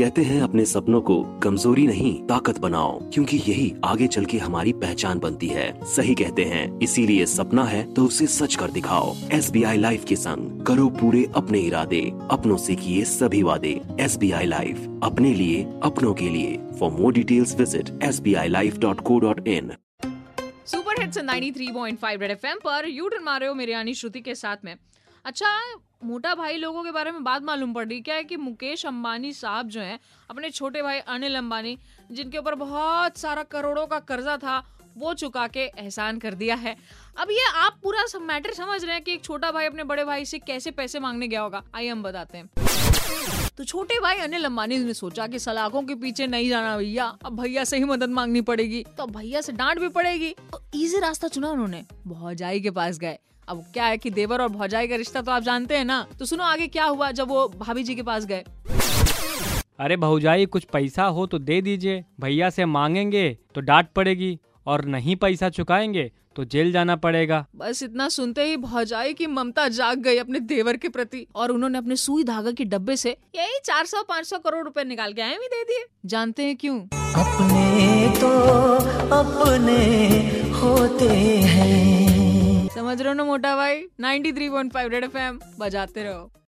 कहते हैं अपने सपनों को कमज़ोरी नहीं, ताकत बनाओ, क्योंकि यही आगे चल के हमारी पहचान बनती है। सही कहते हैं, इसीलिए सपना है तो उसे सच कर दिखाओ। एस बी आई लाइफ के संग करो पूरे अपने इरादे, अपनों से किए सभी वादे। एस बी आई लाइफ, अपने लिए, अपनों के लिए। For more details visit S B I life dot co dot in super hits 93.5 Red FM पर यू टर्न मारे हो मेरे यानी श्रुति के साथ में। अच्छा मोटा भाई लोगों के बारे में बात मालूम पड़ रही क्या है कि मुकेश अंबानी साहब जो हैं, अपने छोटे भाई अनिल अंबानी, जिनके ऊपर बहुत सारा करोड़ों का कर्जा था, वो चुका के एहसान कर दिया है। अब ये आप पूरा मैटर समझ रहे हैं कि एक छोटा भाई अपने बड़े भाई से कैसे पैसे मांगने गया होगा। आइए हम बताते हैं। तो छोटे भाई अनिल अंबानी ने सोचा कि सलाखों के पीछे नहीं जाना भैया। अब भैया से ही मदद मांगनी पड़ेगी। तो भैया से डांट भी पड़ेगी। तो इजी रास्ता चुना उन्होंने। भौजाई के पास गए। अब क्या है कि देवर और भौजाई का रिश्ता तो आप जानते हैं ना? तो सुनो आगे क्या हुआ जब वो भाभी जी के पास गए। अरे भौजाई, कुछ पैसा हो तो दे दीजिए। भैया से मांगेंगे तो डांट पड़ेगी। और नहीं पैसा चुकाएँगे तो जेल जाना पड़ेगा। बस इतना सुनते ही भौजाई की ममता जाग गई अपने देवर के प्रति और उन्होंने अपने सुई धागा के डब्बे से यही 400-500 करोड़ रुपए निकाल के आए भी दे दिए। जानते हैं क्यों? अपने तो अपने होते हैं। समझ रहे हो ना मोटा भाई? 93.5 रेड एफएम बजाते रहो।